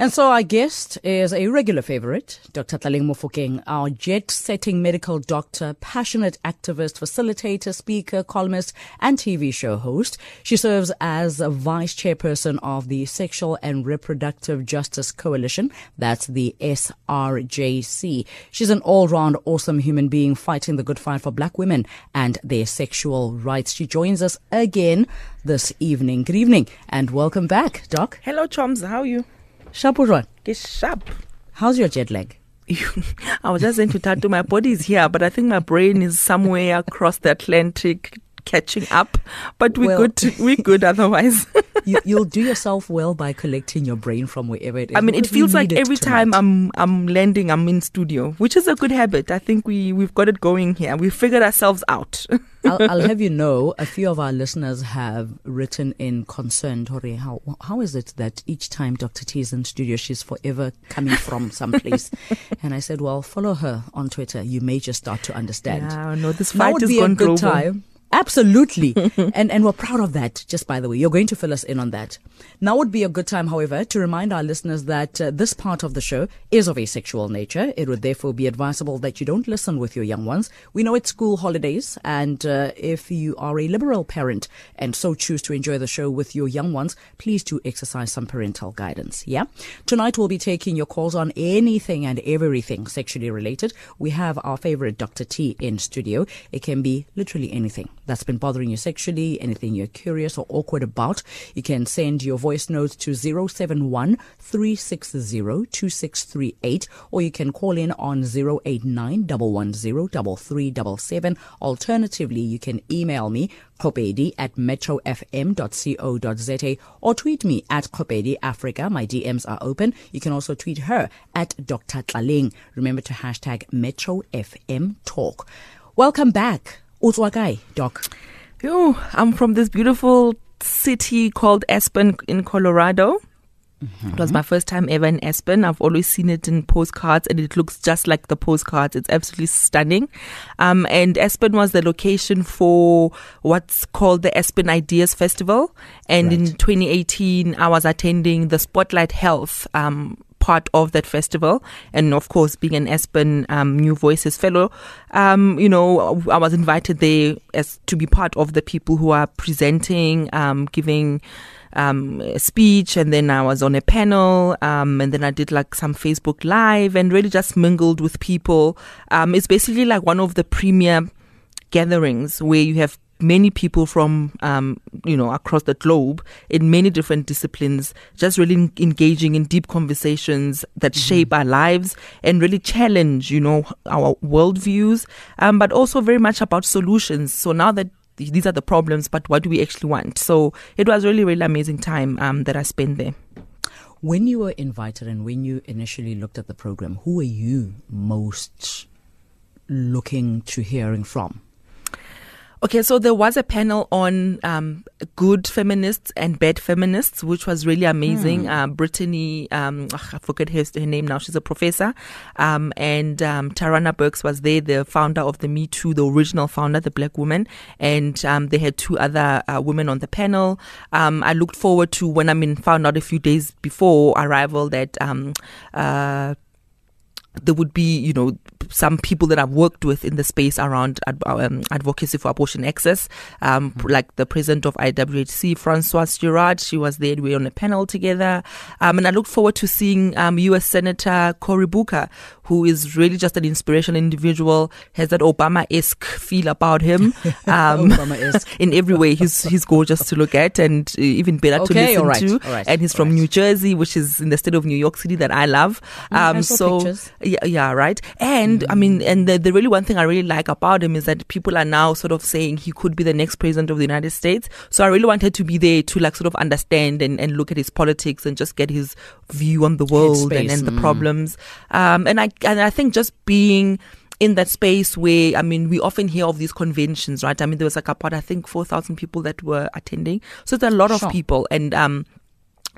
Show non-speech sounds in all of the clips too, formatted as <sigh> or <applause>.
And so our guest is a regular favorite, Dr. Tlaleng Mofokeng, our jet-setting medical doctor, passionate activist, facilitator, speaker, columnist, and TV show host. She serves as a vice chairperson of the Sexual and Reproductive Justice Coalition. That's the SRJC. She's an all-round awesome human being fighting the good fight for black women and their sexual rights. She joins us again this evening. Good evening and welcome back, Doc. Hello, Choms. How are you? Sharp Get sharp. How's your jet lag? <laughs> I was just saying to tattoo. My body is here, but I think my brain is somewhere across the Atlantic catching up. But we're well, good. <laughs> We're good otherwise. <laughs> you, will do yourself well by collecting your brain from wherever it is. I mean, it feels like every time I'm I'm landing, I'm in studio, which is a good habit. I think we we've got it going here. We figured ourselves out. <laughs> I'll, I'll, have you know, a few of our listeners have written in concern, Tori, how how is it that each time Dr. T is in studio, she's forever coming from someplace? and I said, well, follow her on Twitter. You may just start to understand. Yeah, no, this fight would is be a good global. time Absolutely. <laughs> and, and we're proud of that, just by the way. You're going to fill us in on that. Now would be a good time, however, to remind our listeners that uh, this part of the show is of a sexual nature. It would therefore be advisable that you don't listen with your young ones. We know it's school holidays, and uh, if you are a liberal parent and so choose to enjoy the show with your young ones, please do exercise some parental guidance. Yeah? Tonight we'll be taking your calls on anything and everything sexually related. We have our favorite Dr. T in studio. It can be literally anything that's been bothering you sexually, anything you're curious or awkward about, you can send your voice notes to 071 360 2638 or you can call in on 089 110 Alternatively, you can email me Kopedi at metrofm.co.za or tweet me at Kopedi Africa. My DMs are open. You can also tweet her at Dr. Tlaleng. Remember to hashtag MetroFM Talk. Welcome back. Utswakai, Doc. Yo, I'm from this beautiful city called Aspen in Colorado. Mm-hmm. It was my first time ever in Aspen. I've always seen it in postcards and it looks just like the postcards. It's absolutely stunning. Um, and Aspen was the location for what's called the Aspen Ideas Festival. And right. in 2018, I was attending the Spotlight Health um, part of that festival. And of course, being an Aspen um, New Voices Fellow, um, you know, I was invited there as to be part of the people who are presenting, um, giving um, a speech, and then I was on a panel, um, and then I did like some Facebook Live, and really just mingled with people. Um, it's basically like one of the premier gatherings where you have many people from um, you know across the globe in many different disciplines just really engaging in deep conversations that mm-hmm. shape our lives and really challenge you know our worldviews um, but also very much about solutions. So now that these are the problems but what do we actually want? So it was really really amazing time um, that i spent there. When you were invited and when you initially looked at the program who were you most looking to hearing from Okay, so there was a panel on um, good feminists and bad feminists, which was really amazing. Mm. Uh, Brittany, um, I forget her, her, name now, she's a professor. Um, and um, Tarana Burks was there, the founder of the Me Too, the original founder, the black woman. And um, they had two other uh, women on the panel. Um, I looked forward to when I mean, found out a few days before arrival that. Uh, there would be, you know, some people that I've worked with in the space around ad- um, advocacy for abortion access, um, mm-hmm. like the president of IWHC, Francoise Girard. She was there. We were on a panel together. Um, and I look forward to seeing US um, Senator Cory Booker, who is really just an inspirational individual, has that Obama esque feel about him. <laughs> Um, <laughs> in every way, he's, he's gorgeous to look at and even better okay, to listen to. and he's from right. New Jersey, which is in the state of New York City that I love. Mm, I um, so, pictures. Yeah, yeah, right. And I mean, and the, the really one thing I really like about him is that people are now sort of saying he could be the next president of the United States. So I really wanted to be there to like sort of understand and, and look at his politics and just get his view on the world and, and, the mm. problems. Um, and I and I think just being in that space where I mean we often hear of these conventions, right? I mean there was like about I think four thousand people that were attending, so it's a lot sure. of people, and um,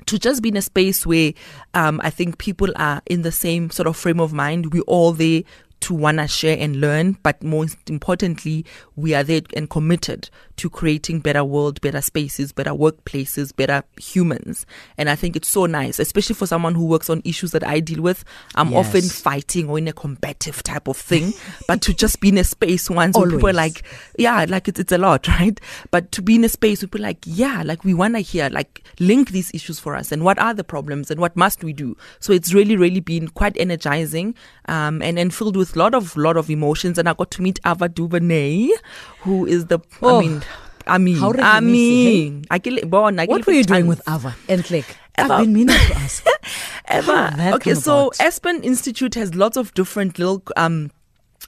to just be in a space where um, I think people are in the same sort of frame of mind. We're all there to want to share and learn, but most importantly, we are there and committed to creating better world, better spaces, better workplaces, better humans. And I think it's so nice, especially for someone who works on issues that I deal with. I'm Yes. often fighting or in a combative type of thing, <laughs> but to just be in a space once where people are like, yeah, like it's, it's a lot, <laughs> right? But to be in a space where people are like, yeah, like we want to hear, like link these issues for us and what are the problems and what must we do? So it's really, really been quite energizing um, and, and filled with lot of, lot of emotions. And I got to meet Ava DuVernay, who is the, Oh, I mean, I mean, I mean, I can, born, I What were you doing with Ava and Click? I've been meaning to ask. <laughs> Did Okay, so about? Aspen Institute has lots of different little um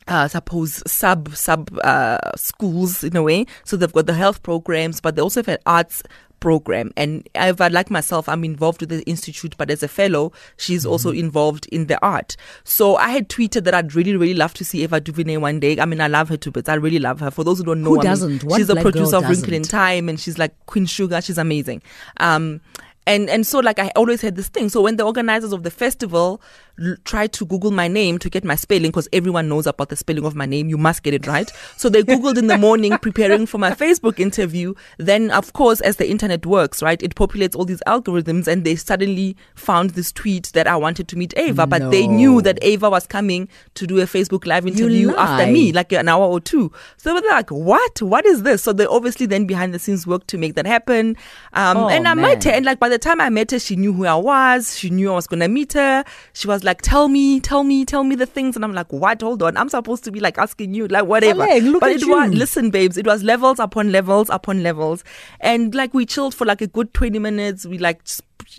uh, suppose sub sub uh, schools in a way. So they've got the health programs, but they also have an arts program. And Eva, like myself, I'm involved with the institute, but as a fellow, she's also Mm-hmm. involved in the art. So I had tweeted that I'd really, really love to see Eva DuVernay one day. I mean, I love her too, but I really love her. For those who don't know, Who doesn't? What she's a producer of Wrinkle in? Time, and she's like Queen Sugar. She's amazing. Um, and and so like I always had this thing. So when the organizers of the festival l- tried to Google my name to get my spelling, because everyone knows about the spelling of my name, you must get it right. So they Googled in the morning <laughs> preparing for my Facebook interview. Then of course, as the internet works, right, it populates all these algorithms, and they suddenly found this tweet that I wanted to meet Ava, but they knew that Ava was coming to do a Facebook live interview after me, like an hour or two. So they were like, "What? What is this?" So they obviously then behind the scenes worked to make that happen. Um, Oh, and I met her, and like by the time I met her, she knew who I was. She knew I was gonna meet her. She was like, "Tell me, tell me, tell me the things," and I'm like, "What? Hold on, I'm supposed to be like asking you, like whatever." Look but at it was listen, babes, it was levels upon levels upon levels, and like we chilled for like a good twenty minutes. We like.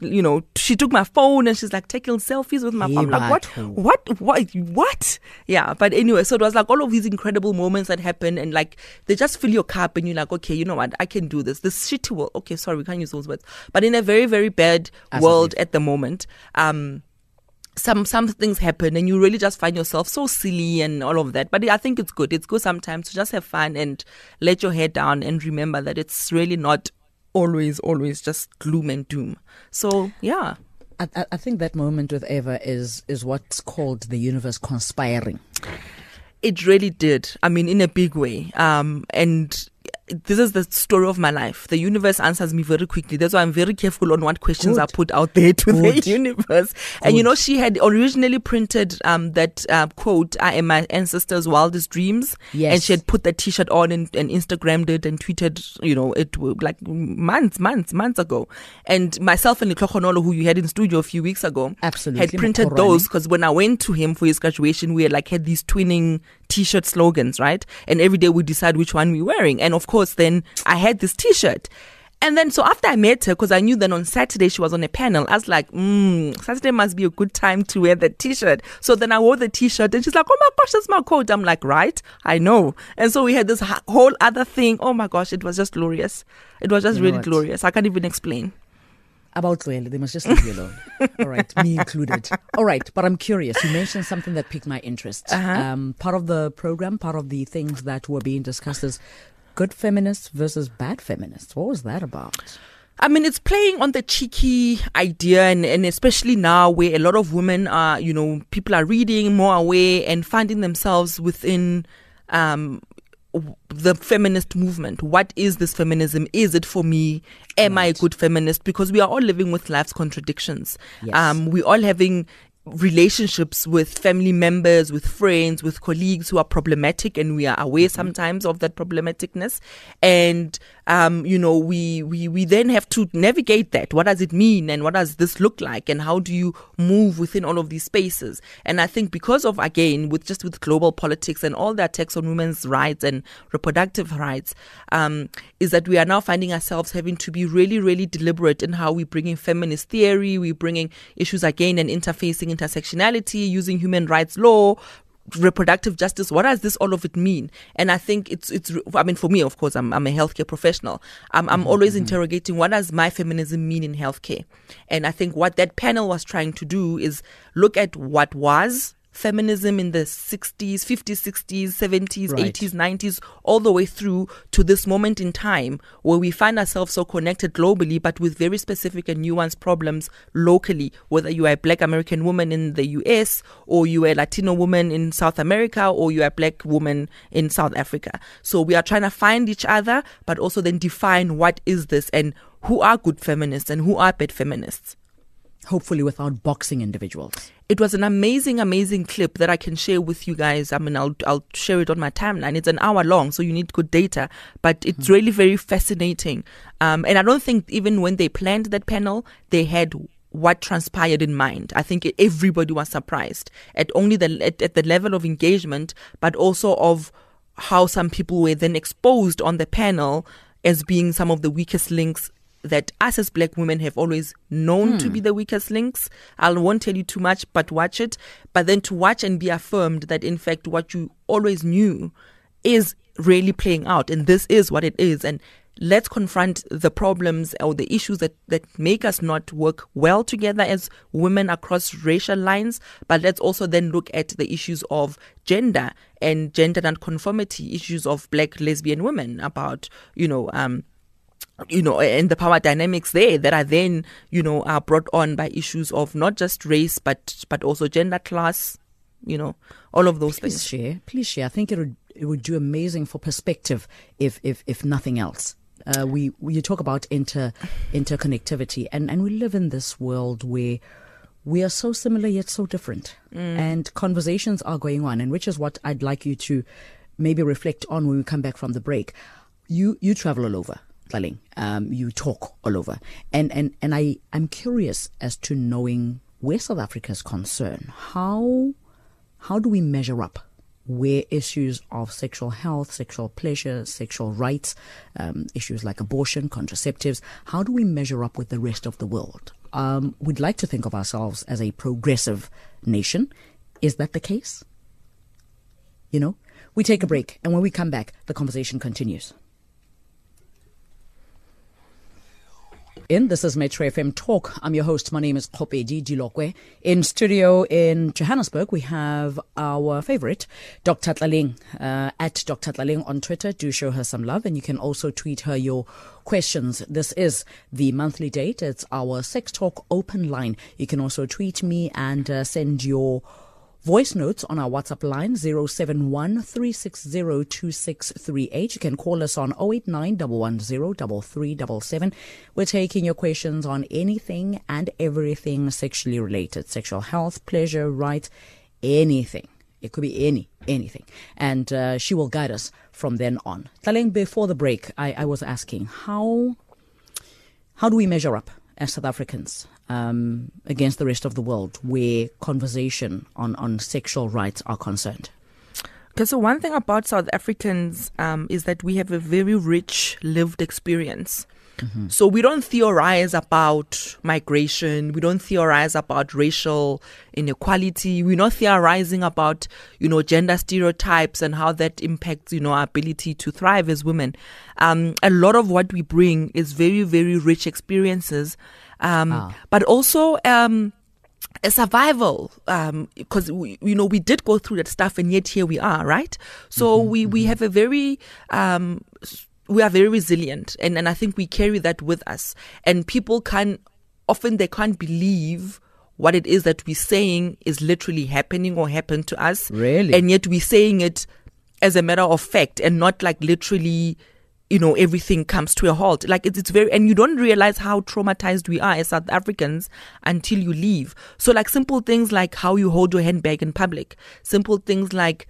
You know, she took my phone and she's like taking selfies with my phone. I'm like, what? What what what yeah but anyway so it was like all of these incredible moments that happen and like they just fill your cup and you're like okay you know what i can do this this shitty world okay sorry we can't use those words but in a very very bad world at the moment um some some things happen and you really just find yourself so silly and all of that but i think it's good it's good sometimes to just have fun and let your head down and remember that it's really not always always just gloom and doom so yeah I, I- think that moment with Eva is is what's called the universe conspiring. It really did. I mean, in a big way. Um, and this is the story of my life. The universe answers me very quickly. That's why I'm very careful on what questions Good. I put out there to Good. the <laughs> universe. And you know, she had originally printed um, that uh, quote, I am my ancestors' wildest dreams. Yes. And she had put that t shirt on and, and Instagrammed it and tweeted, you know, it like months, months, months ago. And myself and Niklokhonolo, who you had in studio a few weeks ago, Absolutely, had printed those because when I went to him for his graduation, we had like had these twinning t-shirt slogans, right? And every day we decide which one we're wearing. And of course, then I had this t-shirt. And then, so after I met her, because I knew that on Saturday she was on a panel, I was like, mm, Saturday must be a good time to wear the t-shirt. So then I wore the t-shirt and she's like, oh my gosh, that's my coat. I'm like, right? I know. And so we had this whole other thing. Oh my gosh, it was just glorious. It was just You really glorious. I can't even explain. About Joel, they must just leave you alone. <laughs> All right, me included. All right, but I'm curious. You mentioned something that piqued my interest. Uh-huh. Um, part of the program, part of the things that were being discussed is good feminists versus bad feminists. What was that about? I mean, it's playing on the cheeky idea, and, and especially now where a lot of women are, you know, people are reading more aware and finding themselves within um, the feminist movement. What is this feminism? Is it for me? Am I a good feminist? Because we are all living with life's contradictions. Yes. Um, we all having relationships with family members, with friends, with colleagues who are problematic, and we are aware mm-hmm. sometimes of that problematicness. And um, you know, we we we then have to navigate that. What does it mean, and what does this look like, and how do you move within all of these spaces? And I think because of again, with just with global politics and all the attacks on women's rights and reproductive rights, um, is that we are now finding ourselves having to be really, really deliberate in how we bring in feminist theory, we bringing issues again and interfacing intersectionality, using human rights law, reproductive justice what does this all of it mean? And i think it's it's i mean for me of course i'm, I'm a healthcare professional. I'm, I'm mm-hmm, always mm-hmm. interrogating what does my feminism mean in healthcare? And i think what that panel was trying to do is look at what was feminism in the 60s, 50s, 60s, 70s, Right. 80s, 90s, all the way through to this moment in time where we find ourselves so connected globally, but with very specific and nuanced problems locally, whether you are a black American woman in the US or you are a Latino woman in South America or you are a black woman in South Africa. So we are trying to find each other, but also then define what is this and who are good feminists and who are bad feminists. Hopefully, without boxing individuals. It was an amazing, amazing clip that I can share with you guys. I mean, I'll I'll share it on my timeline. It's an hour long, so you need good data, but it's really very fascinating. Um, and I don't think even when they planned that panel, they had what transpired in mind. I think everybody was surprised at only the at, at the level of engagement, but also of how some people were then exposed on the panel as being some of the weakest links that us as black women have always known to be the weakest links. I won't tell you too much, but watch it. But then to watch and be affirmed that in fact what you always knew is really playing out and this is what it is. And let's confront the problems or the issues that, that make us not work well together as women across racial lines. But let's also then look at the issues of gender and gender nonconformity, issues of black lesbian women about, you know, um, you know, and the power dynamics there that are then, you know, are brought on by issues of not just race, but but also gender, class, you know, all of those things. Please things. share. Please share. I think it would it would do amazing for perspective, if if if nothing else. Uh, we, we you talk about inter interconnectivity, and and we live in this world where we are so similar yet so different, and conversations are going on, and which is what I'd like you to maybe reflect on when we come back from the break. You you travel all over. Tlaleng. Um, you talk all over, and and and I I'm curious as to knowing where South Africa is concerned. How how do we measure up where issues of sexual health, sexual pleasure, sexual rights, um, issues like abortion, contraceptives, how do we measure up with the rest of the world? Um, we'd like to think of ourselves as a progressive nation. Is that the case? You know, we take a break, and when we come back, the conversation continues. In. This is Metro FM Talk. I'm your host. My name is Kopedi Dilokwe. In studio in Johannesburg, we have our favorite, Dr. Tlaleng, uh, at Dr. Tlaleng on Twitter. Do show her some love, and you can also tweet her your questions. This is the monthly date. It's our Sex Talk open line. You can also tweet me and uh, send your Voice notes on our WhatsApp line 071 You can call us on 089 110 We're taking your questions on anything and everything sexually related sexual health, pleasure, rights, anything. It could be any, anything. And uh, she will guide us from then on. Tlaleng, before the break, I, I was asking how how do we measure up as South Africans um, against the rest of the world where conversation on, on sexual rights are concerned? Okay, so one thing about South Africans um, is that we have a very rich lived experience. So we don't theorize about migration. We don't theorize about racial inequality. We're not theorizing about, you know, gender stereotypes and how that impacts, you know, our ability to thrive as women. Um, a lot of what we bring is very, very rich experiences, um, Ah. but also. Um, a survival because we you know we did go through that stuff and yet here we are right so we we have a very um we are very resilient and and i think we carry that with us and people can often they can't believe what it is that we're saying is literally happening or happened to us Really? and yet we're saying it as a matter of fact and not like literally you know everything comes to a halt. Like it's, it's very and you don't realize how traumatized we are as south africans until you leave. So like simple things like how you hold your handbag in public simple things like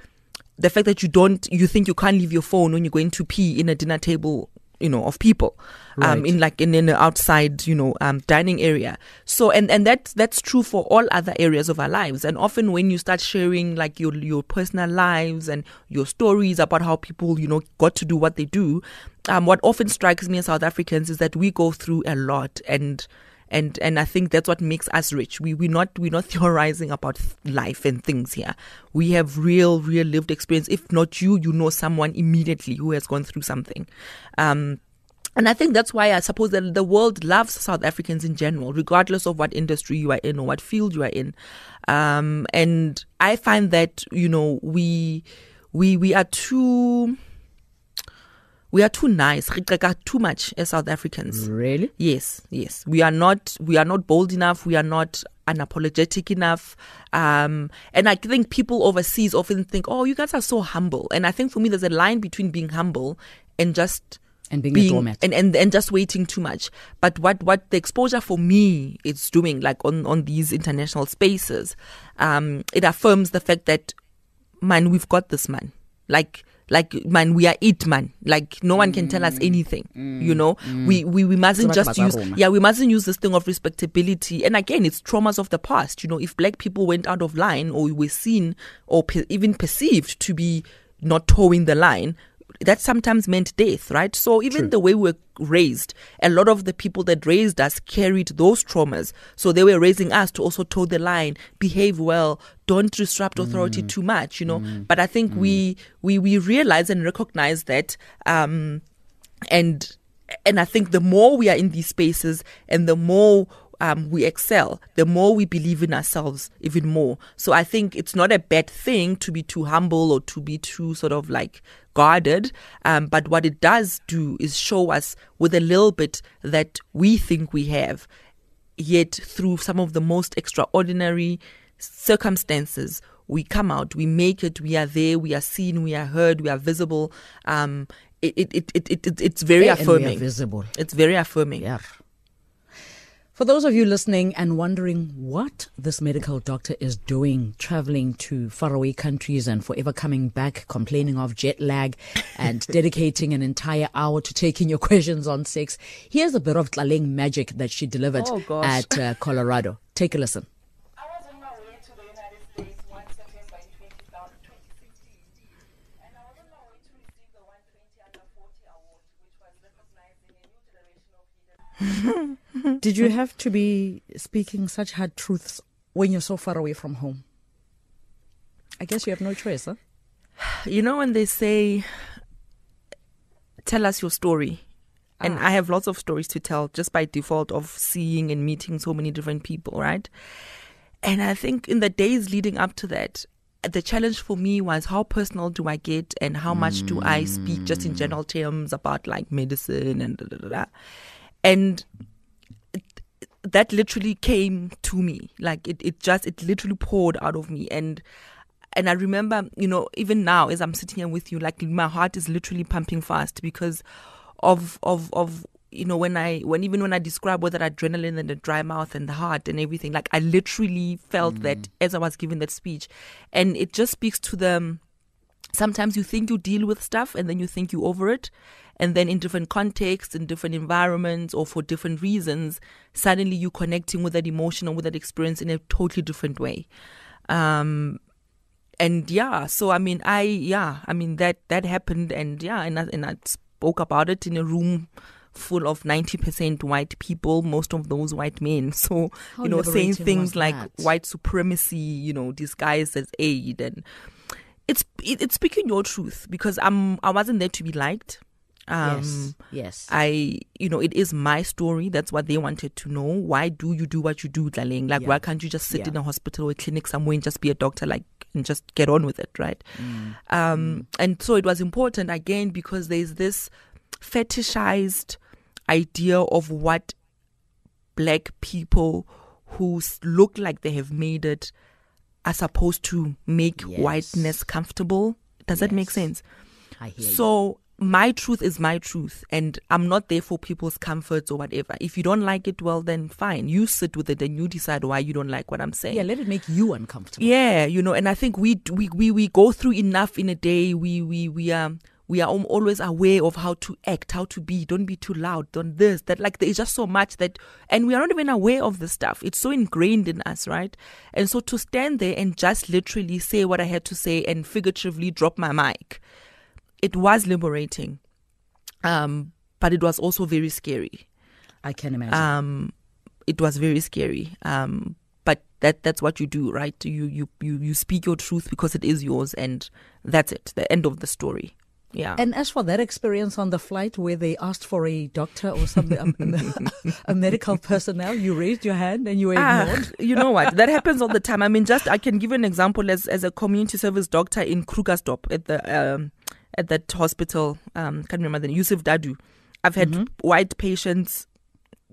the fact that you don't you think you can't leave your phone when you're going to pee in a dinner table you know of people um Right. in like in an outside you know um dining area. So and and that that's true for all other areas of our lives. And often when you start sharing like your your personal lives and your stories about how people you know got to do what they do um what often strikes me as south africans is that we go through a lot. And and and I think that's what makes us rich. We we not we're not <laughs> theorizing about life and things here. We have real real lived experience. If not you, you know someone immediately who has gone through something. Um, and I think that's why I suppose that the world loves South Africans in general, regardless of what industry you are in or what field you are in. Um, and I find that you know we we we are too we are too nice. Too much as south africans. Really? yes yes. We are not we are not bold enough. We are not unapologetic enough. Um and i think people overseas often think oh you guys are so humble. And i think for me there's a line between being humble and just And being doormat. and, and and just waiting too much. But what what the exposure for me is doing like on on these international spaces um it affirms the fact that man we've got this man. Like like man we are it man. Like no one can tell us anything you know? We we, we mustn't just use rona. yeah we mustn't use this thing of respectability. And again it's traumas of the past you know? If black people went out of line or were seen or pe- even perceived to be not towing the line that sometimes meant death right? So even True. the way we were raised a lot of the people that raised us carried those traumas. So they were raising us to also toe the line behave well don't disrupt authority too much you know? But i think we we we realize and recognize that um and and I think the more we are in these spaces and the more um, we excel, the more we believe in ourselves even more. So I think it's not a bad thing to be too humble or to be too sort of like guarded. Um, but what it does do is show us with a little bit that we think we have, yet through some of the most extraordinary circumstances we come out we make it we are there we are seen we are heard we are visible um it it it, it, it, it it's very And we are affirming visible. it's very affirming Yeah. For those of you listening and wondering what this medical doctor is doing, traveling to faraway countries and forever coming back, complaining of jet lag and <laughs> dedicating an entire hour to taking your questions on sex, here's a bit of Tlaleng magic that she delivered Oh, at uh, Colorado. Take a listen. <laughs> I was on my way to the United States one September in 2016, and I was on my way to receive the 120 under 40 award, which was recognizing a new generation of leaders. Did you have to be speaking such hard truths when you're so far away from home? I guess you have no choice, huh? <sighs> you know when they say tell us your story and ah. i have lots of stories to tell just by default of seeing and meeting so many different people right and i think in the days leading up to that the challenge for me was how personal do i get and how much do i speak just in mm. general terms about like medicine and da, da, da, da. and that literally came to me. Like it, it just it literally poured out of me. And and I remember, you know, even now as I'm sitting here with you, like my heart is literally pumping fast because of of of you know when I when even when I describe what that adrenaline and the dry mouth and the heart and everything, like I literally felt that mm. as I was giving that speech, and it just speaks to the sometimes you think you deal with stuff and then you think you over it. And then in different contexts in different environments or for different reasons suddenly you're connecting with that emotion or with that experience in a totally different way. Um and yeah so i mean i yeah i mean that that happened and yeah and I, and I spoke about it in a room full of 90% white people most of those white men. So How you know saying things like white supremacy you know disguised as aid and it's it, it's speaking your truth because i'm i wasn't there to be liked um yes. Yes. I, you know, it is my story. That's what they wanted to know. Why do you do what you do, darling? Like, Yeah. why can't you just sit Yeah. in a hospital or a clinic somewhere and just be a doctor, like, and just get on with it, right? Um, and so it was important again because there's this fetishized idea of what black people who look like they have made it are supposed to make Yes. whiteness comfortable. Does that make sense? I hear you. So my truth is my truth, and I'm not there for people's comforts or whatever. If you don't like it, well, then fine. You sit with it and you decide why you don't like what I'm saying. Yeah, let it make you uncomfortable. Yeah, you know, and I think we we we, we go through enough in a day. We we we are we are always aware of how to act, how to be. Don't be too loud. Don't this that. Like there's just so much that, and we are not even aware of the stuff. It's so ingrained in us, right? And so to stand there and just literally say what I had to say and figuratively drop my mic, it was liberating, um, but it was also very scary I can imagine. um it was very scary um but that that's what you do right you you you you speak your truth because it is yours and that's it the end of the story Yeah. And as for that experience on the flight where they asked for a doctor or something, a, <laughs> a medical personnel, you raised your hand and you were Ah, ignored. you know what? That happens all the time. I mean, just I can give you an example as as a community service doctor in Krugersdorp at the um, at that hospital. Um, can't remember the name, Yusuf Dadoo. I've had Mm-hmm. white patients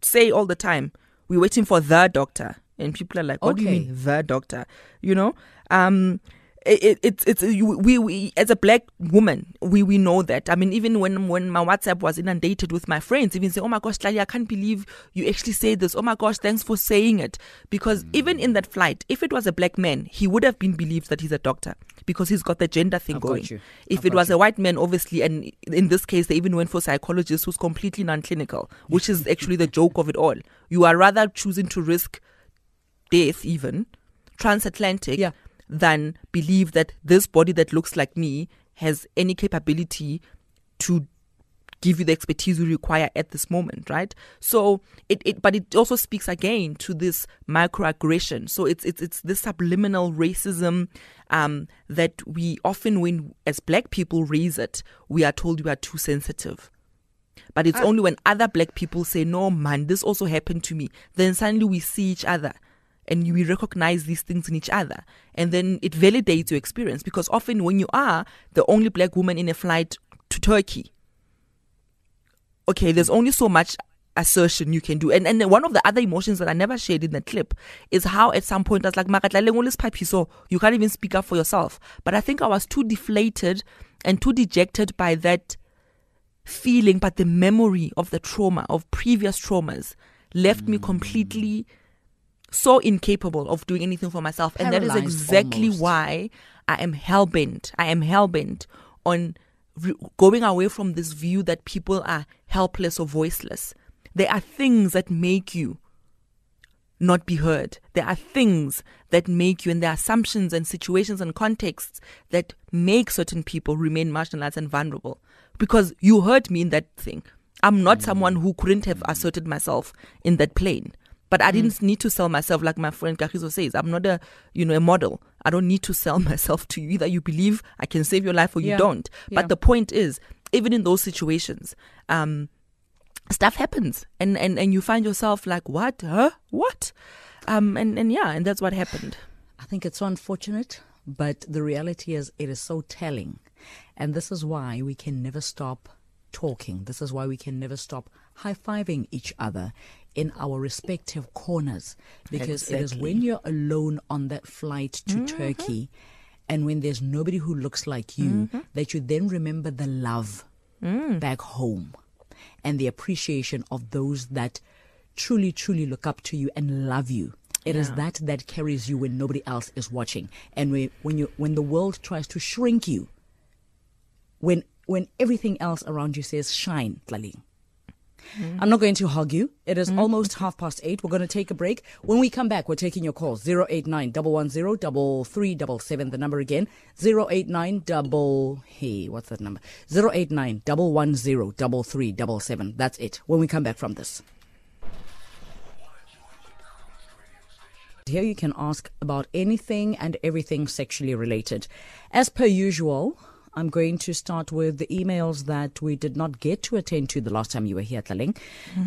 say all the time, "We're waiting for the doctor," and people are like, "What do you mean the doctor?" You know. Um, it, it, it's you- we, we as a black woman we we know that. I mean even when when my whatsapp was inundated with my friends even say oh my gosh Tlali, i can't believe you actually said this. Oh my gosh thanks for saying it. Because even in that flight if it was a black man he would have been believed that he's a doctor because he's got the gender thing I've going. if it was a white man obviously and in this case they even went for psychologist who's completely non-clinical which is actually the joke of it all. You are rather choosing to risk death even. Transatlantic Yeah. Than believe that this body that looks like me has any capability to give you the expertise you require at this moment right? So it, it but it also speaks again to this microaggression. So it's it's it's this subliminal racism um that we often when as black people raise it we are told we are too sensitive. But it's only when other black people say, no, man, this also happened to me. Then suddenly we see each other and we recognize these things in each other. And then it validates your experience because often when you are the only black woman in a flight to Turkey, okay, there's only so much assertion you can do. And and one of the other emotions that I never shared in the clip is how at some point I was like, "Makatlale ngole siphaphi, so you can't even speak up for yourself. But I think I was too deflated and too dejected by that feeling, but the memory of the trauma, of previous traumas, left me completely so incapable of doing anything for myself. And that is exactly almost. why I am hell bent. I am hell bent on re- going away from this view that people are helpless or voiceless. There are things that make you not be heard. There are things that make you, and there are assumptions and situations and contexts that make certain people remain marginalized and vulnerable. Because you heard me in that thing. I'm not mm. someone who couldn't have asserted myself in that plane. But I didn't need to sell myself like my friend Kahizo says. I'm not a you know a model. I don't need to sell <laughs> myself to you. Either you believe I can save your life or you Yeah. don't. Yeah. But the point is, even in those situations, um, stuff happens and, and and you find yourself like what huh what um and and yeah and that's what happened I think it's so unfortunate, but the reality is it is so telling. And this is why we can never stop talking. This is why we can never stop high fiving each other in our respective corners. Because it is when you're alone on that flight to mm-hmm. Turkey and when there's nobody who looks like you mm-hmm. that you then remember the love mm. back home and the appreciation of those that truly, truly look up to you and love you. It is Yeah. that that carries you when nobody else is watching, and when when you when the world tries to shrink you, when when everything else around you says shine, Tlali. I'm not going to hug you. It is mm-hmm. almost half past eight. We're going to take a break. When we come back, we're taking your calls. 089 110 3377. The number again. 089 double, hey, what's that number? 089 110 3377. That's it. When we come back from this. Here you can ask about anything and everything sexually related. As per usual, I'm going to start with the emails that we did not get to attend to the last time you were here, Tlaleng.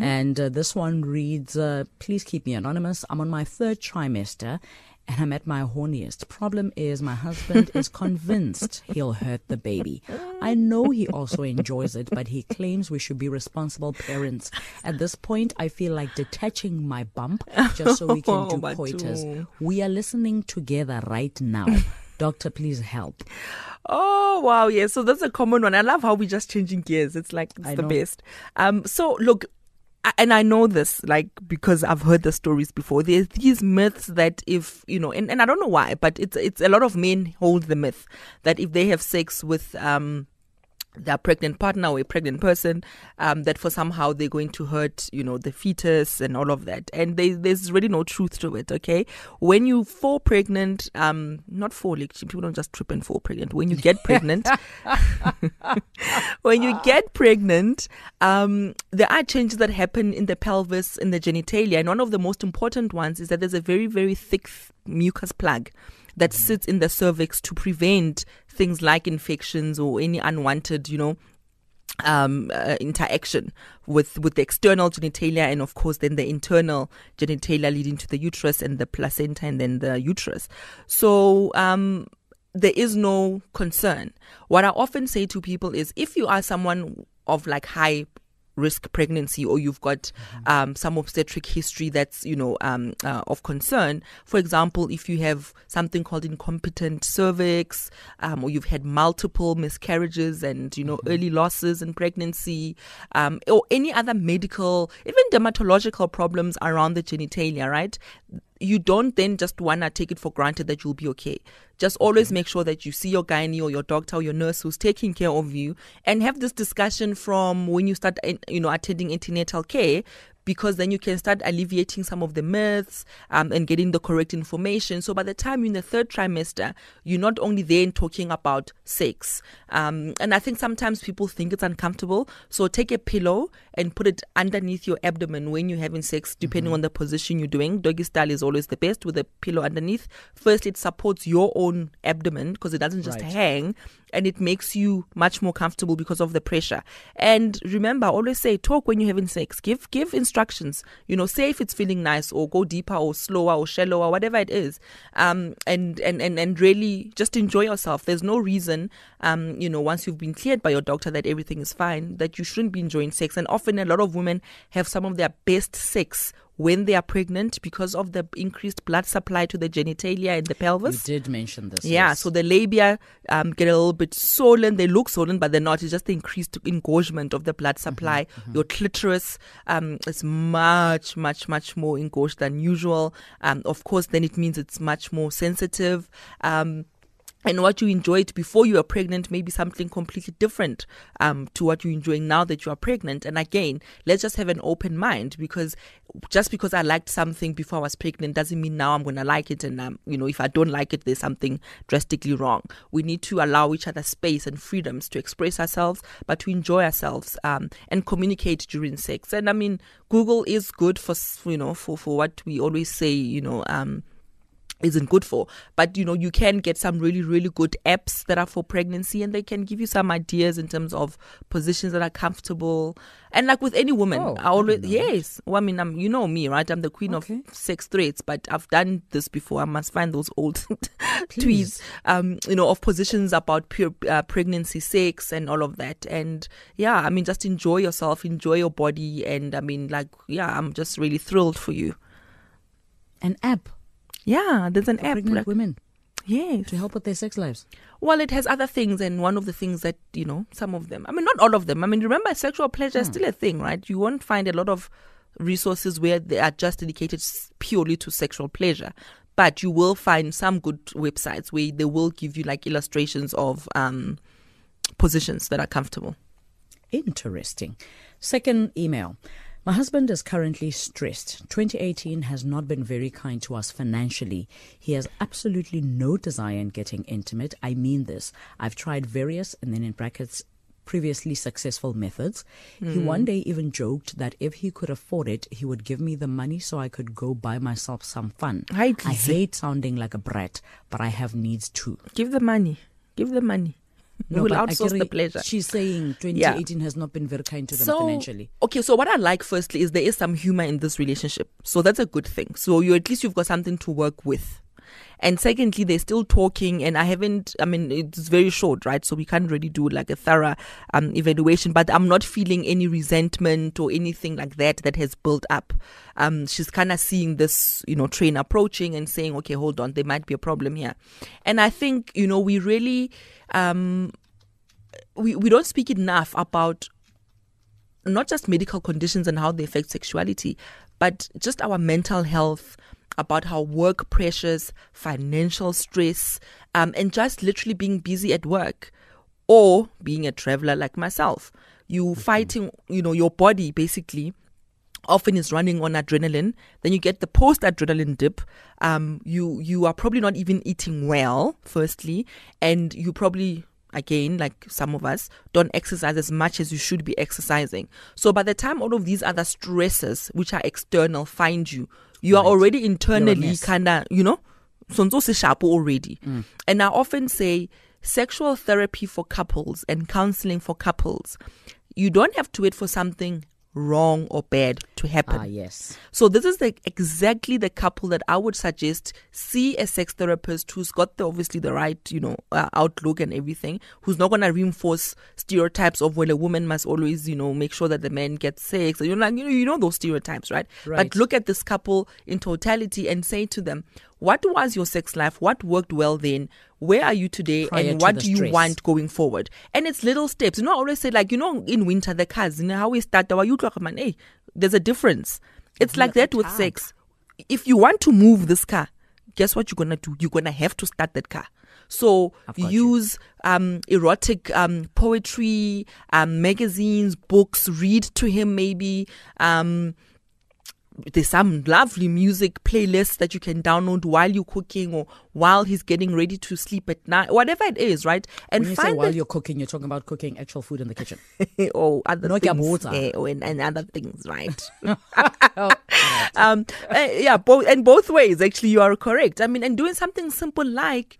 And uh, this one reads uh, Please keep me anonymous. I'm on my third trimester and I'm at my horniest. Problem is, my husband is <laughs> convinced he'll hurt the baby. I know he also enjoys it, but he claims we should be responsible parents. At this point, I feel like detaching my bump just so we can <laughs> do Oh, coitus. We are listening together right now. Doctor, please help. oh wow yeah so that's a common one i love how we're just changing gears it's like it's I the know. best um so look I- and I know this, like, because I've heard the stories before. There's these myths that if, you know, and, and I don't know why, but it's, it's a lot of men hold the myth that if they have sex with, um, their pregnant partner or a pregnant person, um, that for somehow they're going to hurt, you know, the fetus and all of that. And they, there's really no truth to it, okay? When you fall pregnant, um, not fall, like, people don't just trip and fall pregnant. When you get pregnant, <laughs> <laughs> when you get pregnant, um, there are changes that happen in the pelvis, in the genitalia. And one of the most important ones is that there's a very, very thick mucus plug that sits in the cervix to prevent things like infections or any unwanted, you know, um, uh, interaction with with the external genitalia and of course then the internal genitalia leading to the uterus and the placenta and then the uterus. So um, there is no concern. What I often say to people is if you are someone of like high risk pregnancy or you've got um, some obstetric history that's you know um, uh, of concern. For example if you have something called incompetent cervix um, or you've had multiple miscarriages and you know early losses in pregnancy um, or any other medical even dermatological problems around the genitalia right you don't then just want to take it for granted that you'll be okay. Just always mm-hmm. make sure that you see your gynae or your doctor or your nurse who's taking care of you and have this discussion from when you start, you know, attending antenatal care because then you can start alleviating some of the myths um, and getting the correct information. So by the time you're in the third trimester, you're not only then talking about sex. Um, and I think sometimes people think it's uncomfortable. So take a pillow and put it underneath your abdomen when you're having sex, depending on the position you're doing. Doggy style is always the best with a pillow underneath. First, it supports your own abdomen because it doesn't just Right. hang and it makes you much more comfortable because of the pressure. And remember, always say talk when you're having sex. Give give instructions. You know, say if it's feeling nice or go deeper or slower or shallower, whatever it is. Um and and and, and really just enjoy yourself. There's no reason um, you know, once you've been cleared by your doctor that everything is fine, that you shouldn't be enjoying sex. And often a lot of women have some of their best sex when they are pregnant because of the increased blood supply to the genitalia and the pelvis. You did mention this. Yeah, yes. so the labia um, get a little bit swollen. They look swollen, but they're not. It's just the increased engorgement of the blood supply. Your clitoris um, is much, much, much more engorged than usual. Um, of course, then it means it's much more sensitive. Um, and what you enjoyed before you were pregnant may be something completely different um, to what you're enjoying now that you are pregnant. And again, let's just have an open mind because just because I liked something before I was pregnant doesn't mean now I'm going to like it. And, um, you know, if I don't like it, there's something drastically wrong. We need to allow each other space and freedoms to express ourselves, but to enjoy ourselves um, and communicate during sex. And I mean, Google is good for, you know, for, for what we always say, you know, um, isn't good for. But you know, you can get some really, really good apps that are for pregnancy and they can give you some ideas in terms of positions that are comfortable. And like with any woman, Oh, I I always that. yes. Well, I mean, I'm you know me, right? I'm the queen Okay. of sex threats, but I've done this before. I must find those old <laughs> tweets, um, you know, of positions about pure uh, pregnancy, sex, and all of that. And yeah, I mean, just enjoy yourself, enjoy your body, and I mean, like, yeah, I'm just really thrilled for you. An app Yeah, there's an app. pregnant like- women yes. to help with their sex lives. Well, it has other things, and one of the things that you know, some of them. I mean, not all of them. I mean, remember, sexual pleasure is still a thing, right? You won't find a lot of resources where they are just dedicated purely to sexual pleasure, but you will find some good websites where they will give you like illustrations of um, positions that are comfortable. Interesting. Second email. My husband is currently stressed. 2018 has not been very kind to us financially. He has absolutely no desire in getting intimate. I mean this. I've tried various, and then in brackets, previously successful methods. He hmm. one day even joked that if he could afford it, he would give me the money so I could go buy myself some fun. I Tlisi. hate sounding like a brat, but I have needs too. Give the money. Give the money. <laughs> we will outsource the pleasure. She's saying 2018 has not been very kind to them financially. Okay, so what I like firstly is there is some humor in this relationship. So that's a good thing. So you at least you've got something to work with. And secondly, they're still talking, and I haven't. I mean, it's very short, right? So we can't really do like a thorough um, evaluation. But I'm not feeling any resentment or anything like that that has built up. Um, she's kind of seeing this, you know, train approaching and saying, "Okay, hold on, there might be a problem here." And I think, you know, we really, um, we we don't speak enough about not just medical conditions and how they affect sexuality, but just our mental health, about how work pressures, financial stress, um, and just literally being busy at work or being a traveler like myself. You fighting, you know, your body basically often is running on adrenaline. Then you get the post adrenaline dip. Um, you you are probably not even eating well, firstly, and you probably again like some of us don't exercise as much as you should be exercising. So by the time all of these other stresses, which are external, find you, you are already internally kinda you know, sonzo se sharp already. And I often say sexual therapy for couples and counseling for couples, you don't have to wait for something wrong or bad to happen. Ah, yes. So this is the, exactly the couple that I would suggest see a sex therapist who's got the obviously the right you know uh, outlook and everything, who's not gonna reinforce stereotypes of well a woman must always you know make sure that the man gets sex. You know, like, you know you know those stereotypes, right? Right. But look at this couple in totality and say to them, what was your sex life? What worked well then? Where are you today? Prior and to what do you stress. want going forward? And it's little steps. You know, I always say like, you know, in winter, the cars, you know, how we start, our youth, man, hey, there's a difference. It's like that with sex. If you want to move this car, guess what you're gonna do? You're gonna have to start that car. So I've you. use um, erotic um, poetry, um, magazines, books. Read to him maybe. Um, there's some lovely music playlists that you can download while you're cooking or while he's getting ready to sleep at night, whatever it is, right? And When you say while you're cooking, you're talking about cooking actual food in the kitchen. <laughs> or other No things, eh, or and, and other things, right? <laughs> um, uh, yeah, both and both ways. Actually, you are correct. I mean, and doing something simple like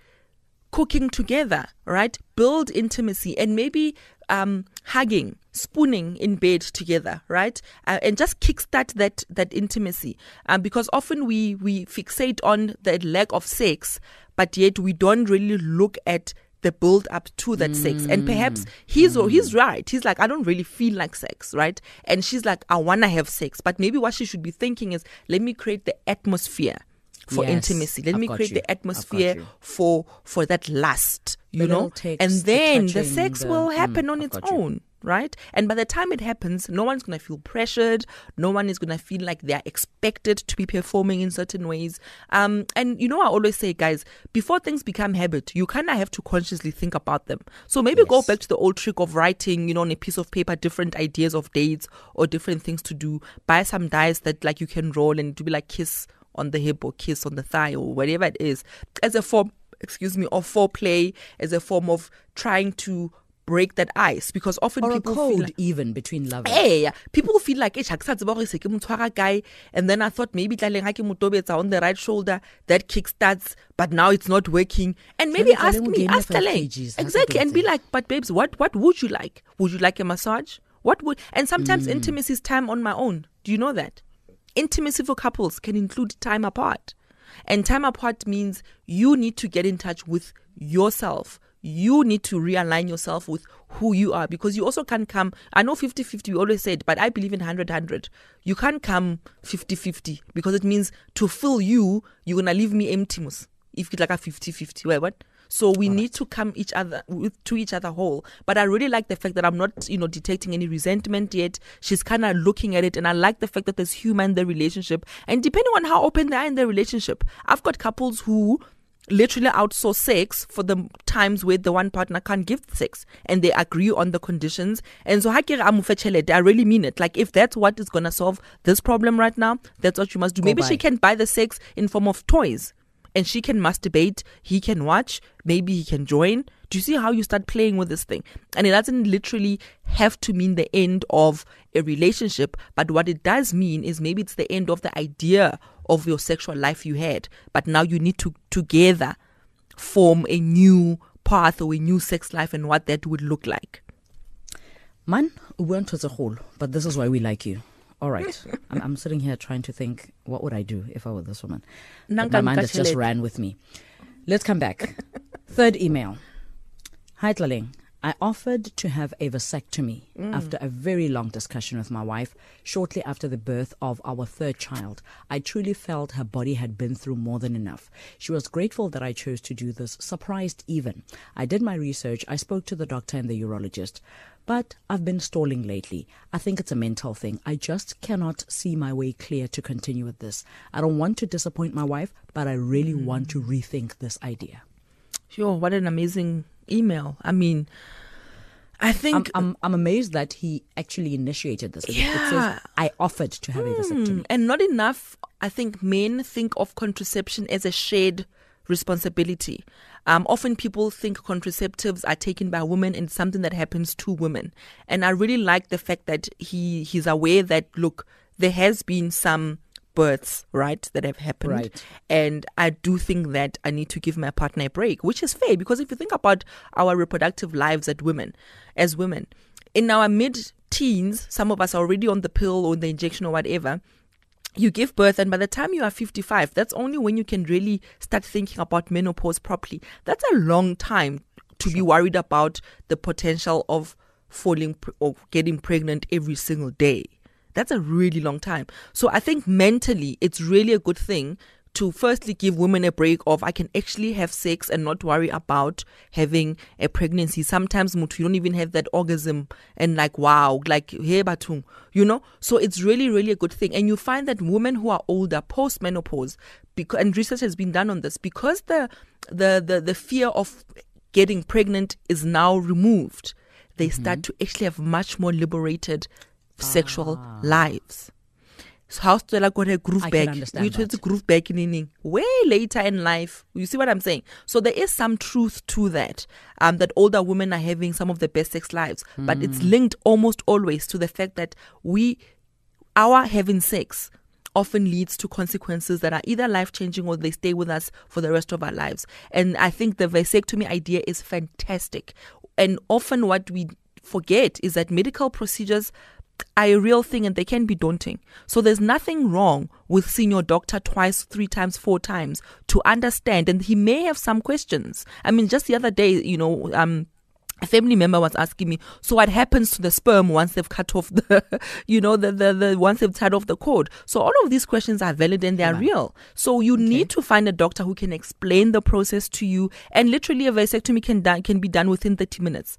cooking together, right? Build intimacy and maybe um, hugging, spooning in bed together, right? Uh, and just kickstart that that intimacy. Um, because often we we fixate on the lack of sex, but yet we don't really look at the build up to that sex. And perhaps he's he's right. He's like, I don't really feel like sex, right? And she's like, I wanna have sex. But maybe what she should be thinking is, let me create the atmosphere for Yes, intimacy. Let I've me create you. the atmosphere for for that lust, you The know. and then the, touching, sex the- will mm, happen on I've its own, right? And by the time it happens, no one's gonna feel pressured. No one is gonna feel like they're expected to be performing in certain ways. Um, and you know, I always say, guys, before things become habit, you kind of have to consciously think about them. So maybe go back to the old trick of writing, you know, on a piece of paper, different ideas of dates or different things to do. Buy some dice that like you can roll and to be like kiss on the hip or kiss on the thigh or whatever it is as a form excuse me of foreplay as a form of trying to break that ice because often or a people code feel like, even between lovers. Hey, people feel like, "Eh, ha ke sa tseba gore se ke mo tshwara kae?" and then I thought maybe tlaleng ha ke mo tobetsa on the right shoulder, that kick starts, but now it's not working. And maybe ask me, ask five Tlaleng. kgs, ha se Exactly, and be like, but babes, what what would you like? Would you like a massage? What would and sometimes Mm. intimacy is time on my own. Do you know that? Intimacy for couples can include time apart. And time apart means you need to get in touch with yourself. You need to realign yourself with who you are because you also can't come. I know 50 50, we always said, but I believe in 100 100. You can't come 50 50 because it means to fill you, you're going to leave me empty. If it's like a 50 50. Wait, what? So we need to come each other with to each other whole. But I really like the fact that I'm not, you know, detecting any resentment yet. She's kind of looking at it, and I like the fact that there's humor in the relationship. And depending on how open they are in their relationship, I've got couples who literally outsource sex for the times where the one partner can't give sex and they agree on the conditions and so ha ke re a mo fe tjhelete, i really mean it like if that's what is going to solve this problem right now that's what you must do maybe she can buy the sex in form of toys and she can masturbate, he can watch, maybe he can join. Do you see how you start playing with this thing? And it doesn't literally have to mean the end of a relationship, but what it does mean is maybe it's the end of the idea of your sexual life you had, but now you need to together form a new path or a new sex life and what that would look like. Man, we hole, but this is why we like you. All right. <laughs> I'm, I'm sitting here trying to think, what would I do if I were this woman? But my mind has just ran with me. Let's come back. <laughs> Third email. Hi, Tlaleng. I offered to have a vasectomy after a very long discussion with my wife shortly after the birth of our third child. I truly felt her body had been through more than enough. She was grateful that I chose to do this, surprised even. I did my research, I spoke to the doctor and the urologist. But I've been stalling lately. I think it's a mental thing. I just cannot see my way clear to continue with this. I don't want to disappoint my wife, but I really want to hmm. rethink this idea. Sure, what an amazing email. I mean, I I'm, think I'm, I'm amazed that he actually initiated this. Yeah. says, I offered to have a vasectomy. Mm, and not enough i think men think of contraception as a shared responsibility um, often people think contraceptives are taken by women and something that happens to women and i really like the fact that he he's aware that look there has been some births, right, that have happened. Right. And I do think that I need to give my partner a break, which is fair because if you think about our reproductive lives as women, as women, in our mid teens, some of us are already on the pill or the injection or whatever. You give birth, and by the time you are 55, that's only when you can really start thinking about menopause properly. That's a long time to be worried about the potential of falling pre- or getting pregnant every single day. That's a really long time. So I think mentally, it's really a good thing to firstly give women a break of I can actually have sex and not worry about having a pregnancy. Sometimes mutu, you don't even have that orgasm and like wow, like hey batung, you know. So it's really really a good thing. And you find that women who are older post menopause, because and research has been done on this because the the the the fear of getting pregnant is now removed. They mm-hmm. start to actually have much more liberated sexual lives. So how Stella got her groove I can back. We that. to groove back in in way later in life. You see what I'm saying? So there is some truth to that. Um, that older women are having some of the best sex lives, but it's Hmm. linked almost always to the fact that we, our having sex, often leads to consequences that are either life changing or they stay with us for the rest of our lives. And I think the vasectomy idea is fantastic. And often what we forget is that medical procedures are a real thing and they can be daunting. So there's nothing wrong with seeing your doctor twice, three times, four times to understand. And he may have some questions. I mean, just the other day, you know, um, a family member was asking me, so what happens to the sperm once they've cut off the, <laughs> you know, the, the, the once they've tied off the cord? So all of these questions are valid and they are real. So you need to find a doctor who can explain the process to you. And literally a vasectomy can, done can be done within 30 minutes.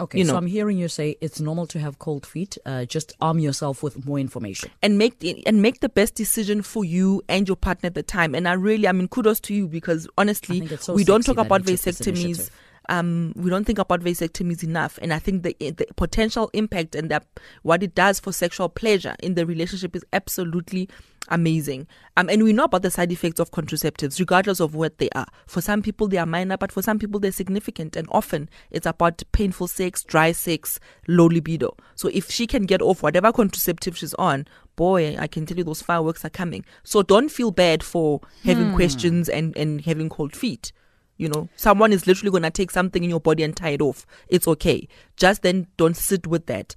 Okay, you so. I'm hearing you say it's normal to have cold feet. Uh, just arm yourself with more information. and make the, and make the best decision for you and your partner at the time. And I really, I mean, kudos to you because honestly, so we don't talk about he took this vasectomies. Um, we don't think about vasectomies enough, and I think the the potential impact and that what it does for sexual pleasure in the relationship is absolutely amazing. Um, and we know about the side effects of contraceptives, regardless of what they are. For some people, they are minor, but for some people, they're significant. And often, it's about painful sex, dry sex, low libido. So if she can get off whatever contraceptive she's on, boy, I can tell you those fireworks are coming. So don't feel bad for having questions and and having cold feet. You know, someone is literally going to take something in your body and tie it off. It's okay. Just then don't sit with that.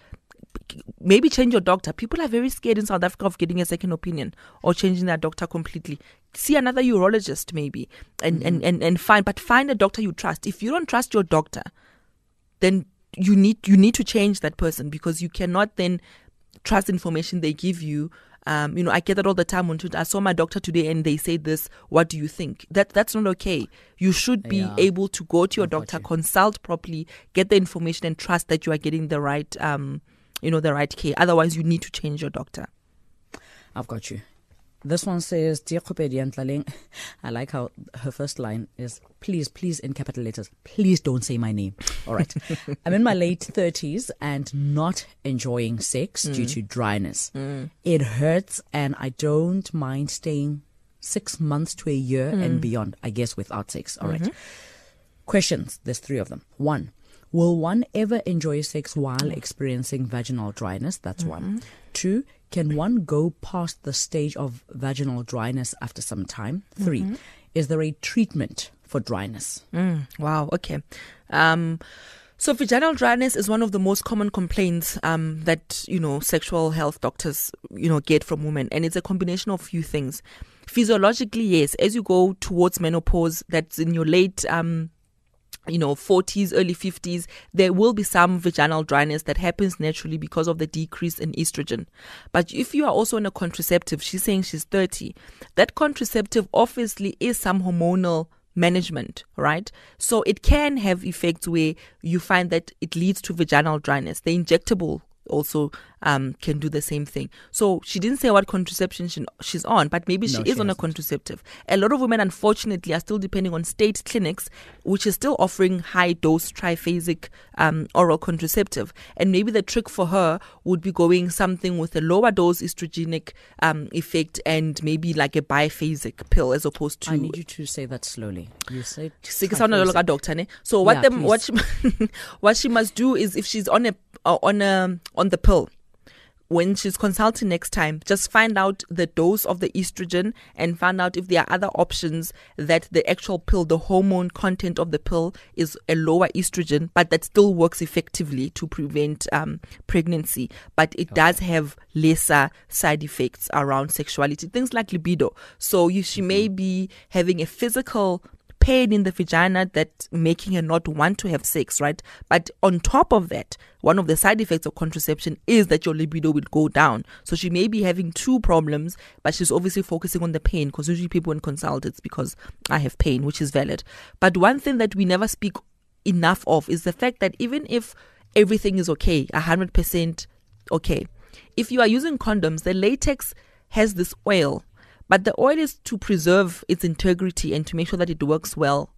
Maybe change your doctor. People are very scared in South Africa of getting a second opinion or changing their doctor completely. See another urologist maybe and, and, mm-hmm. and, and find but find a doctor you trust. If you don't trust your doctor, then you need you need to change that person because you cannot then trust information they give you. Um, you know, I get that all the time on Twitter. I saw my doctor today and they say this. What do you think? That that's not okay. You should be Yeah. able to go to your doctor, consult properly, get the information, and trust that you are getting the right, um, you know, the right care. Otherwise, you need to change your doctor. I've got you. This one says, Dear Khupedi and Tlaleng, <laughs> I like how her first line is, please, please, in capital letters, please don't say my name. All right. <laughs> I'm in my late 30s and not enjoying sex due mm. to dryness. Mm. It hurts and I don't mind staying six months to a year and mm. beyond, I guess, without sex. All right. Mm-hmm. Questions. There's three of them. One, will one ever enjoy sex while experiencing vaginal dryness? That's one. Mm-hmm. Two, can one go past the stage of vaginal dryness after some time? 3 is there a treatment for dryness? Mm, wow. Okay. Um, so vaginal dryness is one of the most common complaints um, that you know sexual health doctors you know get from women, and it's a combination of few things. Physiologically, yes, as you go towards menopause, that's in your late um, you know 40s early 50s there will be some vaginal dryness that happens naturally because of the decrease in estrogen. But if you are also on a contraceptive she's saying she's 30 that contraceptive obviously is some hormonal management right? So it can have effects where you find that it leads to vaginal dryness. The injectable also um, can do the same thing. So she didn't say what contraception she, she's on, but maybe she No, is she on a hasn't. contraceptive. A lot of women, unfortunately, are still depending on state clinics, which is still offering high dose triphasic um, oral contraceptive. And maybe the trick for her would be going something with a lower dose estrogenic um, effect and maybe like a biphasic pill as opposed to I need you to say that slowly. You said a doctor? So what Yeah, them what she <laughs> what she must do is if she's on a on a on the pill, when she's consulting next time, just find out the dose of the estrogen and find out if there are other options that the actual pill, the hormone content of the pill is a lower estrogen, but that still works effectively to prevent um, pregnancy. But it does have lesser side effects around sexuality, things like libido. So you, she may be having a physical pain in the vagina that making her not want to have sex, right? But on top of that, one of the side effects of contraception is that your libido will go down. So she may be having two problems, but she's obviously focusing on the pain because usually people when consult it's because I have pain, which is valid. But one thing that we never speak enough of is the fact that even if everything is okay, 100% okay, if you are using condoms, the latex has this oil but the oil is to preserve its integrity and to make sure that it works well.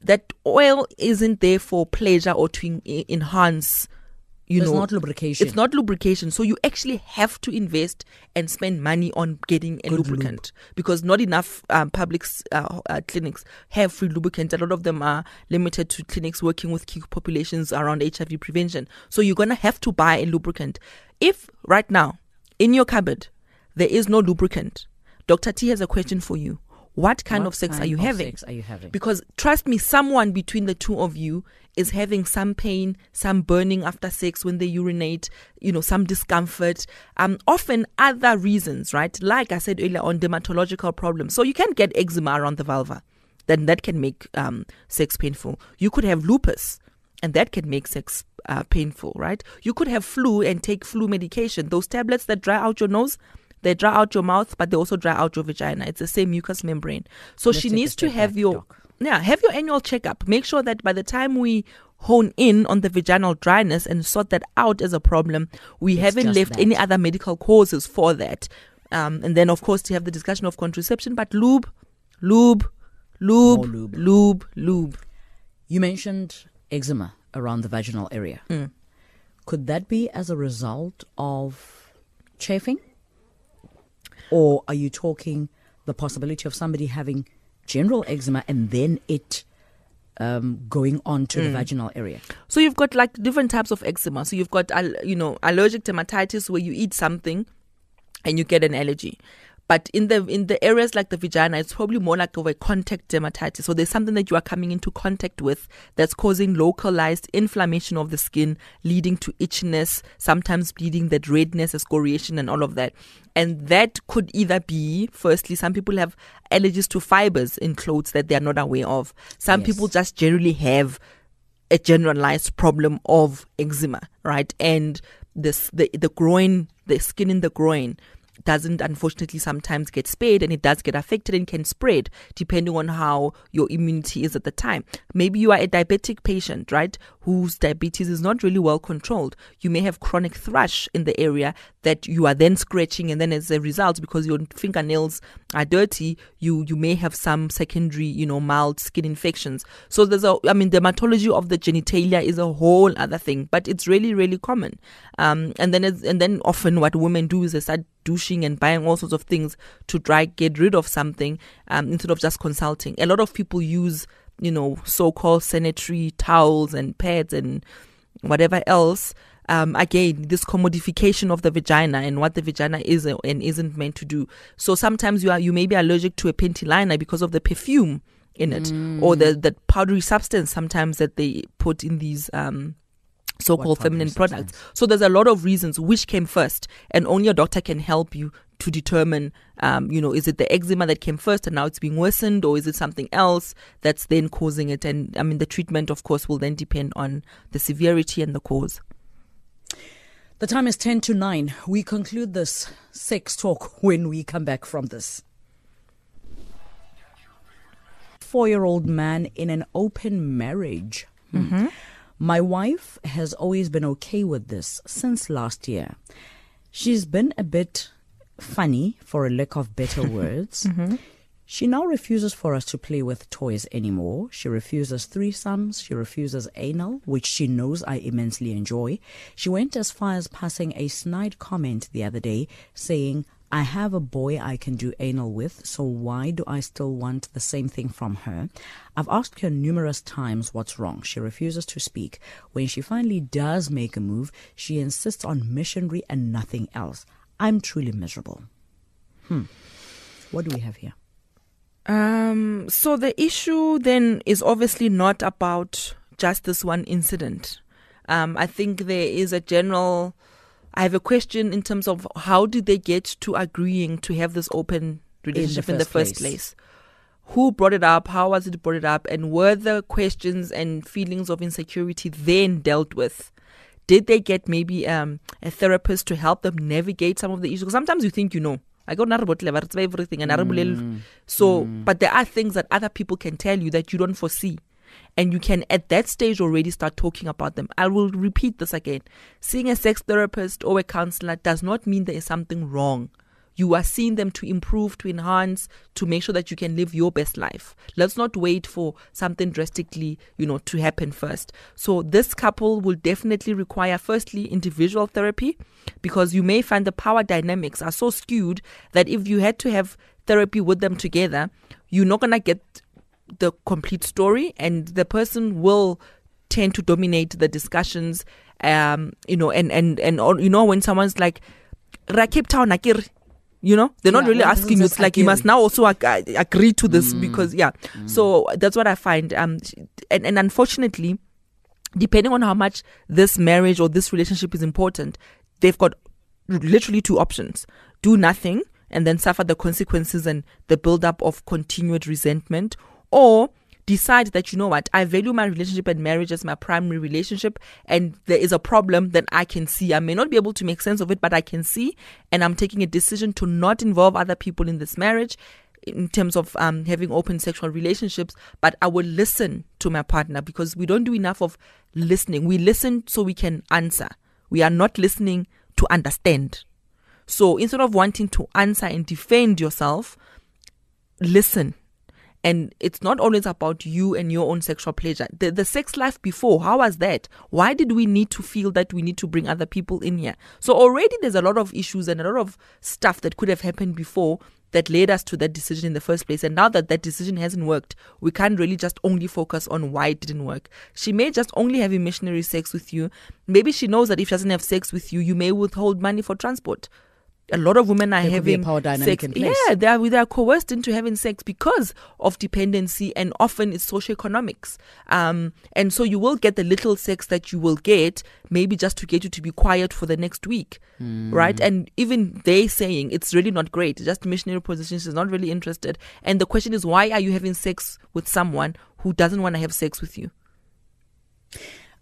That oil isn't there for pleasure or to en- enhance. You It's know, not lubrication. It's not lubrication. So you actually have to invest and spend money on getting a Good lubricant because not enough um, public uh, uh, clinics have free lubricants. A lot of them are limited to clinics working with key populations around HIV prevention. So you're gonna have to buy a lubricant. If right now in your cupboard there is no lubricant, Dr. T has a question for you. What kind What of sex are you having? sex are you having? Because trust me, someone between the two of you is having some pain, some burning after sex when they urinate, you know, some discomfort, um, often other reasons, right? Like I said earlier on, dermatological problems. So you can get eczema around the vulva, then that can make um, sex painful. You could have lupus, and that can make sex uh, painful, right? You could have flu and take flu medication. Those tablets that dry out your nose, they dry out your mouth, but they also dry out your vagina. It's the same mucous membrane. So Let's she needs to have your Doc. yeah, have your annual checkup. Make sure that by the time we hone in on the vaginal dryness and sort that out as a problem, we It's haven't left that. any other medical causes for that. Um, and then, of course, to have the discussion of contraception, but lube, lube, lube, More lube. lube, lube. You mentioned eczema around the vaginal area. Mm. Could that be as a result of chafing? Or are you talking the possibility of somebody having general eczema and then it um, going on to the Mm. vaginal area? So you've got like different types of eczema. So you've got you know allergic dermatitis where you eat something and you get an allergy. But in the in the areas like the vagina, it's probably more like of a contact dermatitis. So there's something that you are coming into contact with that's causing localized inflammation of the skin, leading to itchiness, sometimes bleeding, that redness, excoriation, and all of that. And that could either be, firstly, some people have allergies to fibers in clothes that they are not aware of. Some Yes. people just generally have a generalized problem of eczema, right? And this the the groin, the skin in the groin doesn't unfortunately sometimes get spared and it does get affected and can spread depending on how your immunity is at the time. Maybe you are a diabetic patient, right, whose diabetes is not really well controlled. You may have chronic thrush in the area that you are then scratching and then as a result because your fingernails are dirty, you you may have some secondary, you know, mild skin infections. So there's a I mean dermatology of the genitalia is a whole other thing, but it's really really common. Um and then and then often what women do is they start douching and buying all sorts of things to try get rid of something um, instead of just consulting. A lot of people use, you know, so-called sanitary towels and pads and whatever else. Um, again, this commodification of the vagina and what the vagina is and isn't meant to do. So sometimes you are you may be allergic to a panty liner because of the perfume in it or the the powdery substance sometimes that they put in these um, so-called feminine products. So there's a lot of reasons which came first, and only a doctor can help you to determine, um, you know, is it the eczema that came first and now it's being worsened, or is it something else that's then causing it? And I mean, the treatment, of course, will then depend on the severity and the cause. The time is 10 to 9. We conclude this sex talk when we come back from this. Four year old man in an open marriage. Hmm. My wife has always been okay with this since last year. She's been a bit funny, for a lack of better <laughs> words. She now refuses for us to play with toys anymore. She refuses threesomes. She refuses anal, which she knows I immensely enjoy. She went as far as passing a snide comment the other day saying, I have a boy I can do anal with, so why do I still want the same thing from her? I've asked her numerous times what's wrong. She refuses to speak. When she finally does make a move, she insists on missionary and nothing else. I'm truly miserable. Hmm. What do we have here? Um, so the issue then is obviously not about just this one incident. Um, I think there is a general. I have a question in terms of how did they get to agreeing to have this open relationship in the first first, place. place? Who brought it up? How was it brought it up? And were the questions and feelings of insecurity then dealt with? Did they get maybe um, a therapist to help them navigate some of the issues? 'Cause sometimes you think you know. I go about everything and mm. so but there are things that other people can tell you that you don't foresee and you can at that stage already start talking about them. I will repeat this again. Seeing a sex therapist or a counselor does not mean there is something wrong. You are seeing them to improve, to enhance, to make sure that you can live your best life. Let's not wait for something drastically, you know, to happen first. So this couple will definitely require firstly individual therapy because you may find the power dynamics are so skewed that if you had to have therapy with them together, you're not going to get the complete story and the person will tend to dominate the discussions um you know and and and you know when someone's like ra cape town akere you know? They're not Yeah, really what asking you it's like you must now also ag- agree to this because yeah. So that's what i find um and, and unfortunately depending on how much this marriage or this relationship is important, they've got literally two options. Do nothing and then suffer the consequences and the buildup of continued resentment, or decide that, you know what, I value my relationship and marriage as my primary relationship, and there is a problem that I can see. I may not be able to make sense of it, but I can see, and I'm taking a decision to not involve other people in this marriage in terms of um, having open sexual relationships, but I will listen to my partner because we don't do enough of listening. We listen so we can answer. We are not listening to understand. So instead of wanting to answer and defend yourself, listen. And it's not always about you and your own sexual pleasure. The, the sex life before, how was that? Why did we need to feel that we need to bring other people in here? So already there's a lot of issues and a lot of stuff that could have happened before that led us to that decision in the first place. And now that that decision hasn't worked, we can't really just only focus on why it didn't work. She may just only have missionary sex with you. Maybe she knows that if she doesn't have sex with you, you may withhold money for transport. A lot of women are There could be a having power dynamic sex. in place. Yeah, they are, they are coerced into having sex because of dependency and often it's socioeconomics. Um, and so you will get the little sex that you will get, maybe just to get you to be quiet for the next week, right? And even they saying it's really not great, just missionary position, she's not really interested. And the question is, why are you having sex with someone who doesn't want to have sex with you?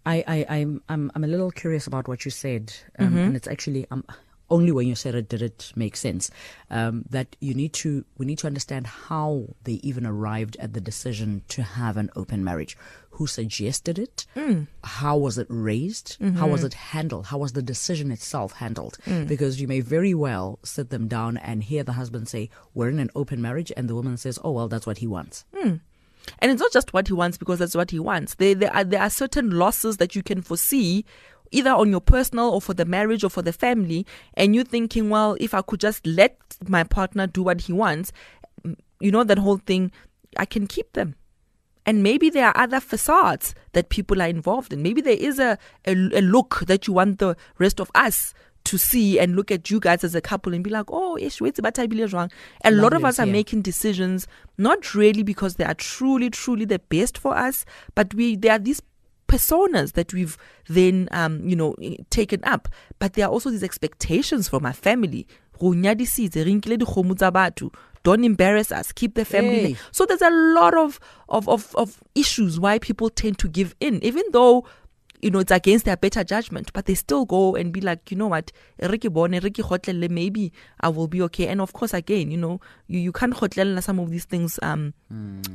I, I, I'm, I'm, I'm a little curious about what you said, um, and it's actually um, only when you said it did it make sense. Um, that you need to, we need to understand how they even arrived at the decision to have an open marriage. Who suggested it? Mm. How was it raised? How was mm-hmm. it handled? How was the decision itself handled? Mm. Because you may very well sit them down and hear the husband say, "We're in an open marriage," and the woman says, "Oh well, that's what he wants." Mm. And it's not just what he wants because that's what he wants. There, there, are, there are certain losses that you can foresee either on your personal or for the marriage or for the family. And you're thinking, well, if I could just let my partner do what he wants, you know, that whole thing, I can keep them. And maybe there are other facades that people are involved in. Maybe there is a, a, a look that you want the rest of us to see and look at you guys as a couple and be like, oh, ish, wait, but I believe wrong. A lot of us are yeah. making decisions not really because they are truly, truly the best for us, but we there are these personas that we've then um, you know taken up. But there are also these expectations from our family. Go nyadisitse, re nkile dikgomo tsa batho. Don't embarrass us. Keep the family. Hey. So there's a lot of, of, of, of issues why people tend to give in, even though you know it's against their better judgment, but they still go and be like, you know what, ke bone, e re ke kgotlelle, maybe I will be okay. And of course, again, you know, you, you can't kgotlella some of these things um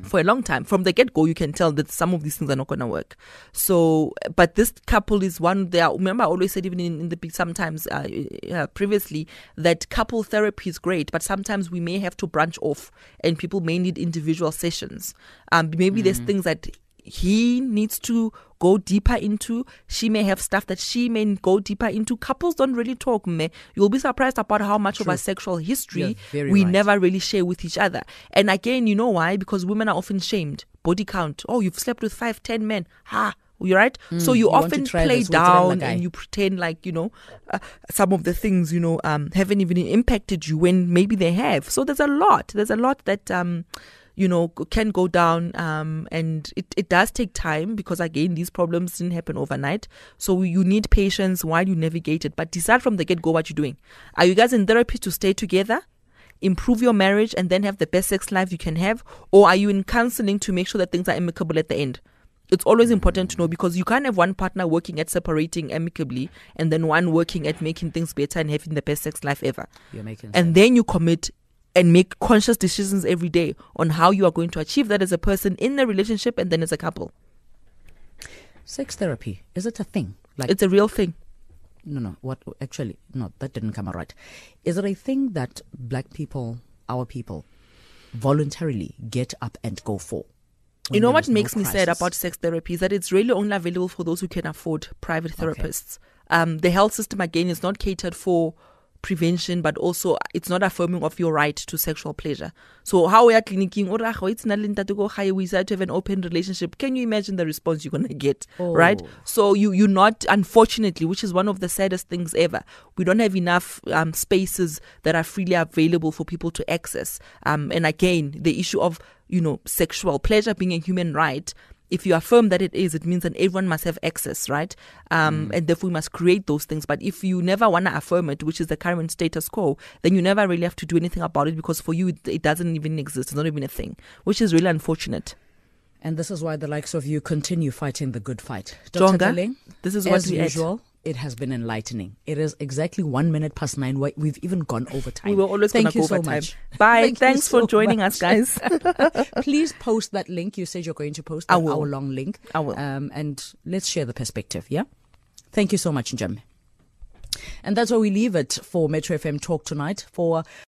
for a long time. From the get go, you can tell that some of these things are not gonna work. So, but this couple is one. There, remember, I always said even in, in the big sometimes uh, uh, previously that couple therapy is great, but sometimes we may have to branch off, and people may need individual sessions. Um, maybe there's things that he needs to go deeper into. She may have stuff that she may go deeper into. Couples don't really talk, me. You'll be surprised about how much of our sexual history we right. never really share with each other. And again, you know why? Because women are often shamed. Body count. Oh, you've slept with five, ten men. Ha. You right? so you, you often play this with them down and you pretend like you know uh, some of the things you know um, haven't even impacted you when maybe they have. So there's a lot. There's a lot that um, you know can go down um, and it, it does take time because again these problems didn't happen overnight. So you need patience while you navigate it. But decide from the get go what you're doing. Are you guys in therapy to stay together? improve your marriage and then have the best sex life you can have or are you in counseling to make sure that things are amicable at the end it's always important to know because you can't have one partner working at separating amicably and then one working at making things better and having the best sex life ever You're making and then you commit and make conscious decisions every day on how you are going to achieve that as a person in the relationship and then as a couple sex therapy. Is it a thing? Like it's a real thing no, no. What actually? No, that didn't come out right. Is it a thing that black people, our people, voluntarily get up and go for? you know what is no makes me sad about sex therapy is that it's really only available for those who can afford private therapists. Um, the health system again is not catered for prevention, but also it's not affirming of your right to sexual pleasure. So how we are clinicking, or it's not linda to go high, we to have an open relationship. Can you imagine the response you're gonna get? Right? Oh. So you you're not unfortunately, which is one of the saddest things ever. We don't have enough um, spaces that are freely available for people to access. Um, and again, the issue of you know sexual pleasure being a human right. If you affirm that it is, it means that everyone must have access, right? Um, And therefore, we must create those things. But if you never want to affirm it, which is the current status quo, then you never really have to do anything about it because for you, it, it doesn't even exist. It's not even a thing, which is really unfortunate. And this is why the likes of you continue fighting the good fight. Dr. Jonga, this is what as we usual, it has been enlightening. It is exactly one minute past nine. We've even gone over time. We were always Thank going to you go so over time. much. <laughs> Bye. Thank Thanks for joining much. us, guys. <laughs> Please post that link. You said you're going to post that hour long link. I will. Um, and let's share the perspective. Yeah. Thank you so much, Njam. And that's where we leave it for Metro FM Talk tonight. For